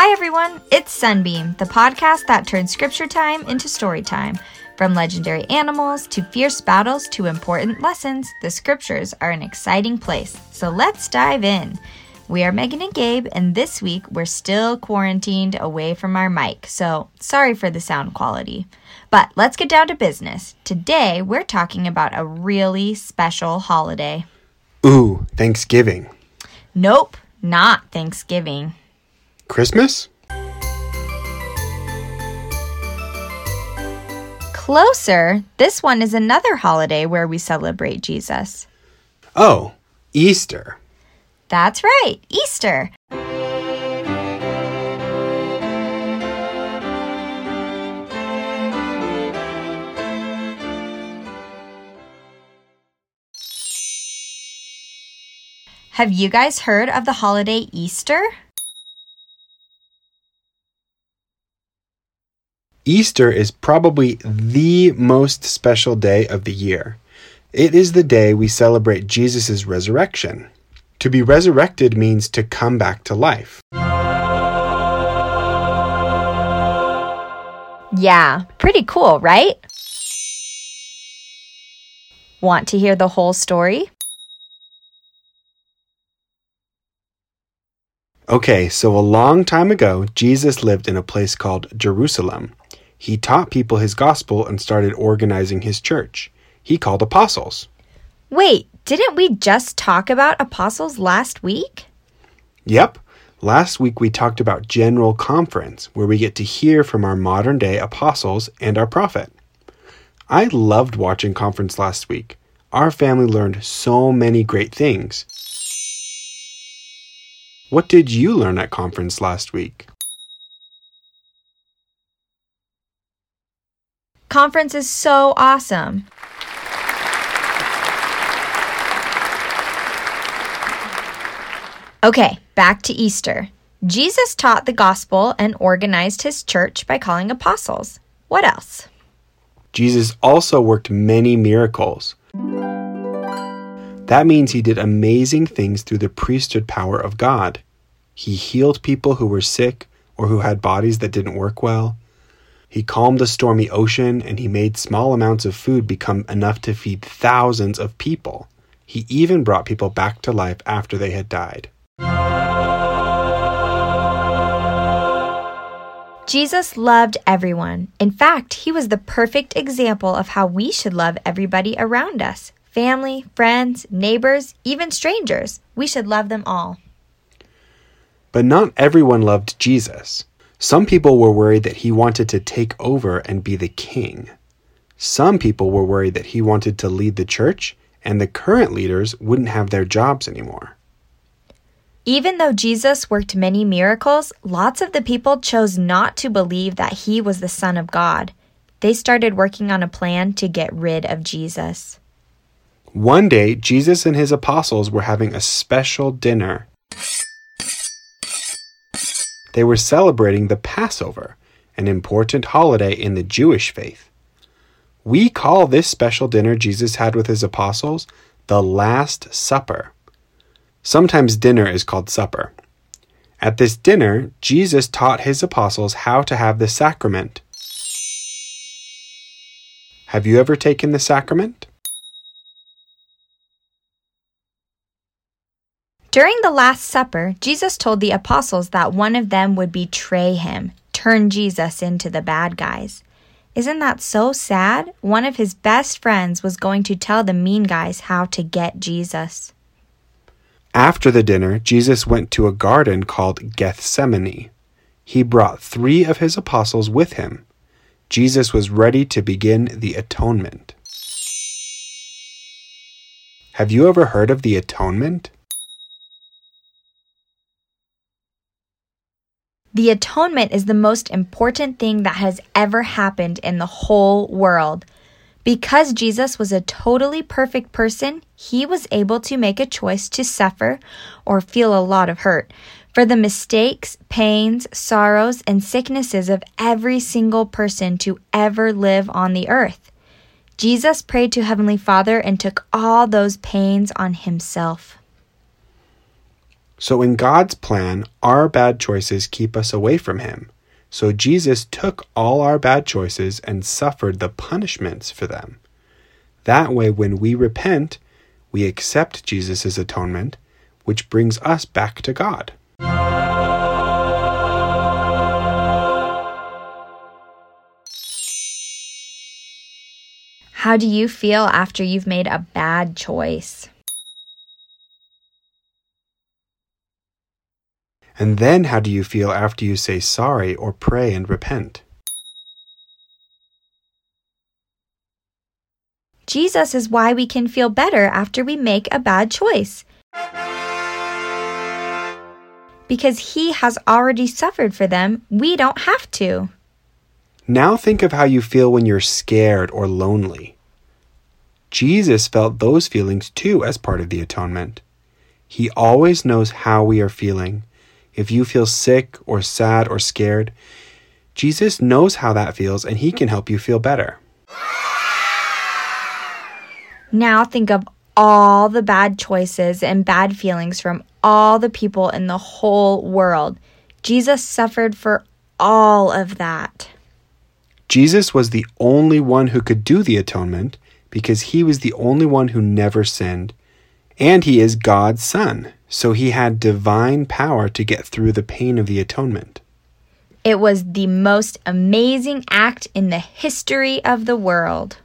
Hi, everyone. It's Sunbeam, the podcast that turns scripture time into story time. From legendary animals to fierce battles to important lessons, the scriptures are an exciting place. So let's dive in. We are Megan and Gabe, and this week we're still quarantined away from our mic, so sorry for the sound quality. But let's get down to business. Today we're talking about a really special holiday. Ooh, Thanksgiving. Nope, not Thanksgiving. Christmas? Closer, this one is another holiday where we celebrate Jesus. Oh, Easter. That's right, Easter. Have you guys heard of the holiday Easter? Easter is probably the most special day of the year. It is the day we celebrate Jesus' resurrection. To be resurrected means to come back to life. Yeah, pretty cool, right? Want to hear the whole story? Okay, so a long time ago, Jesus lived in a place called Jerusalem. He taught people his gospel and started organizing his church. He called apostles. Wait, didn't we just talk about apostles last week? Yep. Last week we talked about General Conference, where we get to hear from our modern day apostles and our prophet. I loved watching conference last week. Our family learned so many great things. What did you learn at conference last week? Conference is so awesome. Okay, back to Easter. Jesus taught the gospel and organized his church by calling apostles. What else? Jesus also worked many miracles. That means he did amazing things through the priesthood power of God. He healed people who were sick or who had bodies that didn't work well. He calmed the stormy ocean and he made small amounts of food become enough to feed thousands of people. He even brought people back to life after they had died. Jesus loved everyone. In fact, he was the perfect example of how we should love everybody around us family, friends, neighbors, even strangers. We should love them all. But not everyone loved Jesus. Some people were worried that he wanted to take over and be the king. Some people were worried that he wanted to lead the church and the current leaders wouldn't have their jobs anymore. Even though Jesus worked many miracles, lots of the people chose not to believe that he was the Son of God. They started working on a plan to get rid of Jesus. One day, Jesus and his apostles were having a special dinner. They were celebrating the Passover, an important holiday in the Jewish faith. We call this special dinner Jesus had with his apostles the Last Supper. Sometimes dinner is called supper. At this dinner, Jesus taught his apostles how to have the sacrament. Have you ever taken the sacrament? During the Last Supper, Jesus told the apostles that one of them would betray him, turn Jesus into the bad guys. Isn't that so sad? One of his best friends was going to tell the mean guys how to get Jesus. After the dinner, Jesus went to a garden called Gethsemane. He brought three of his apostles with him. Jesus was ready to begin the atonement. Have you ever heard of the atonement? The atonement is the most important thing that has ever happened in the whole world. Because Jesus was a totally perfect person, he was able to make a choice to suffer or feel a lot of hurt for the mistakes, pains, sorrows, and sicknesses of every single person to ever live on the earth. Jesus prayed to Heavenly Father and took all those pains on himself. So, in God's plan, our bad choices keep us away from Him. So, Jesus took all our bad choices and suffered the punishments for them. That way, when we repent, we accept Jesus' atonement, which brings us back to God. How do you feel after you've made a bad choice? And then how do you feel after you say sorry or pray and repent? Jesus is why we can feel better after we make a bad choice. Because he has already suffered for them, we don't have to. Now think of how you feel when you're scared or lonely. Jesus felt those feelings too as part of the atonement. He always knows how we are feeling if you feel sick or sad or scared, Jesus knows how that feels and he can help you feel better. Now think of all the bad choices and bad feelings from all the people in the whole world. Jesus suffered for all of that. Jesus was the only one who could do the atonement because he was the only one who never sinned, and he is God's Son so he had divine power to get through the pain of the atonement. It was the most amazing act in the history of the world.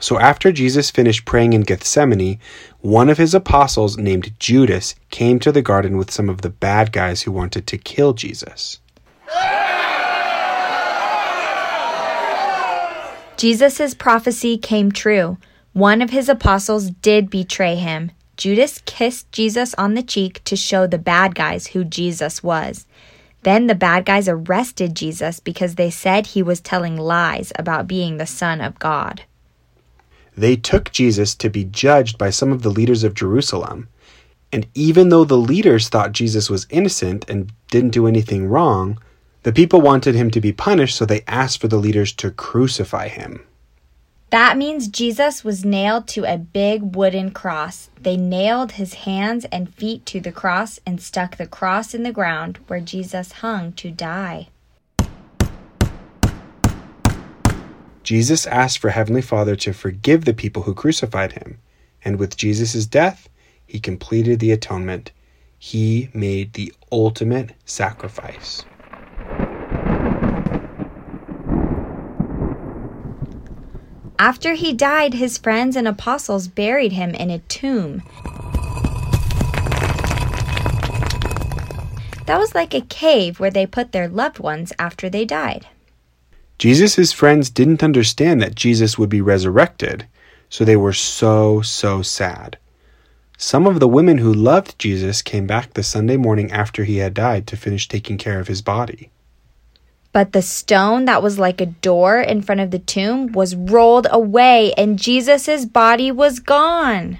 So after Jesus finished praying in Gethsemane, one of his apostles named Judas came to the garden with some of the bad guys who wanted to kill Jesus. Jesus' prophecy came true. One of his apostles did betray him. Judas kissed Jesus on the cheek to show the bad guys who Jesus was. Then the bad guys arrested Jesus because they said he was telling lies about being the Son of God. They took Jesus to be judged by some of the leaders of Jerusalem. And even though the leaders thought Jesus was innocent and didn't do anything wrong, the people wanted him to be punished, so they asked for the leaders to crucify him. That means Jesus was nailed to a big wooden cross. They nailed his hands and feet to the cross and stuck the cross in the ground where Jesus hung to die. Jesus asked for Heavenly Father to forgive the people who crucified him, and with Jesus' death, he completed the atonement. He made the ultimate sacrifice. After he died, his friends and apostles buried him in a tomb. That was like a cave where they put their loved ones after they died. Jesus' friends didn't understand that Jesus would be resurrected, so they were so, so sad. Some of the women who loved Jesus came back the Sunday morning after he had died to finish taking care of his body. But the stone that was like a door in front of the tomb was rolled away, and Jesus' body was gone.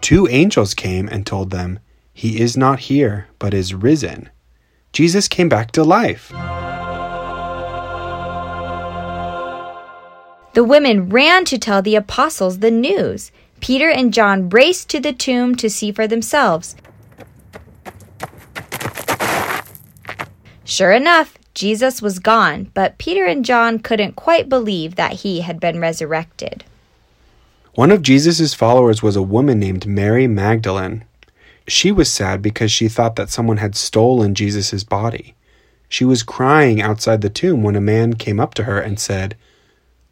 Two angels came and told them, He is not here, but is risen. Jesus came back to life. The women ran to tell the apostles the news. Peter and John raced to the tomb to see for themselves. Sure enough, Jesus was gone, but Peter and John couldn't quite believe that he had been resurrected. One of Jesus' followers was a woman named Mary Magdalene. She was sad because she thought that someone had stolen Jesus' body. She was crying outside the tomb when a man came up to her and said,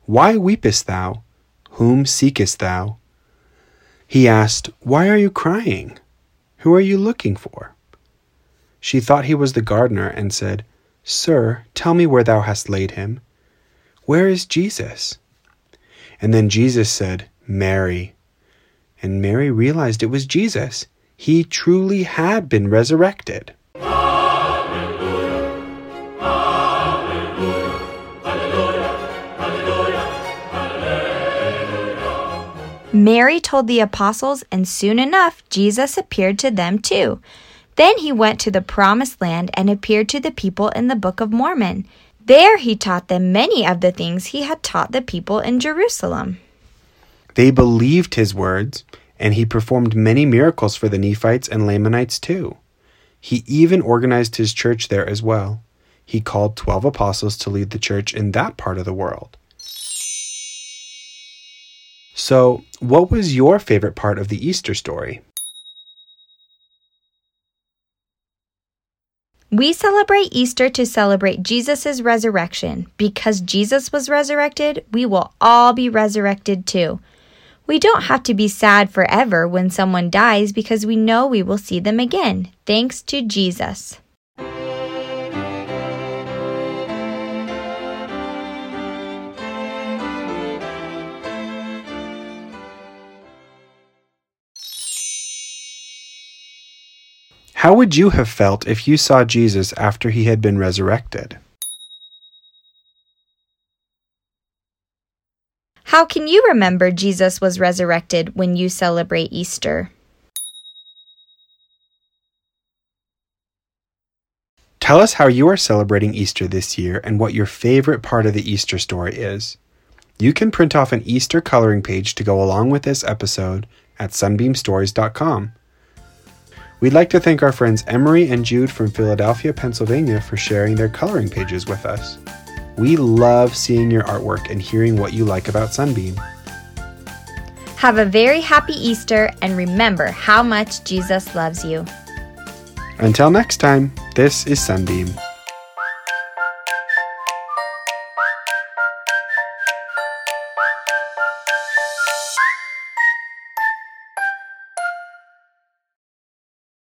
Why weepest thou? Whom seekest thou? He asked, Why are you crying? Who are you looking for? She thought he was the gardener, and said, Sir, tell me where thou hast laid him. Where is Jesus? And then Jesus said, Mary. And Mary realized it was Jesus. He truly had been resurrected. Mary told the apostles, and soon enough, Jesus appeared to them too. Then he went to the promised land and appeared to the people in the Book of Mormon. There he taught them many of the things he had taught the people in Jerusalem. They believed his words, and he performed many miracles for the Nephites and Lamanites too. He even organized his church there as well. He called 12 apostles to lead the church in that part of the world. So, what was your favorite part of the Easter story? We celebrate Easter to celebrate Jesus' resurrection. Because Jesus was resurrected, we will all be resurrected too. We don't have to be sad forever when someone dies because we know we will see them again, thanks to Jesus. How would you have felt if you saw Jesus after he had been resurrected? How can you remember Jesus was resurrected when you celebrate Easter? Tell us how you are celebrating Easter this year and what your favorite part of the Easter story is. You can print off an Easter coloring page to go along with this episode at sunbeamstories.com. We'd like to thank our friends Emery and Jude from Philadelphia, Pennsylvania for sharing their coloring pages with us. We love seeing your artwork and hearing what you like about Sunbeam. Have a very happy Easter and remember how much Jesus loves you. Until next time, this is Sunbeam.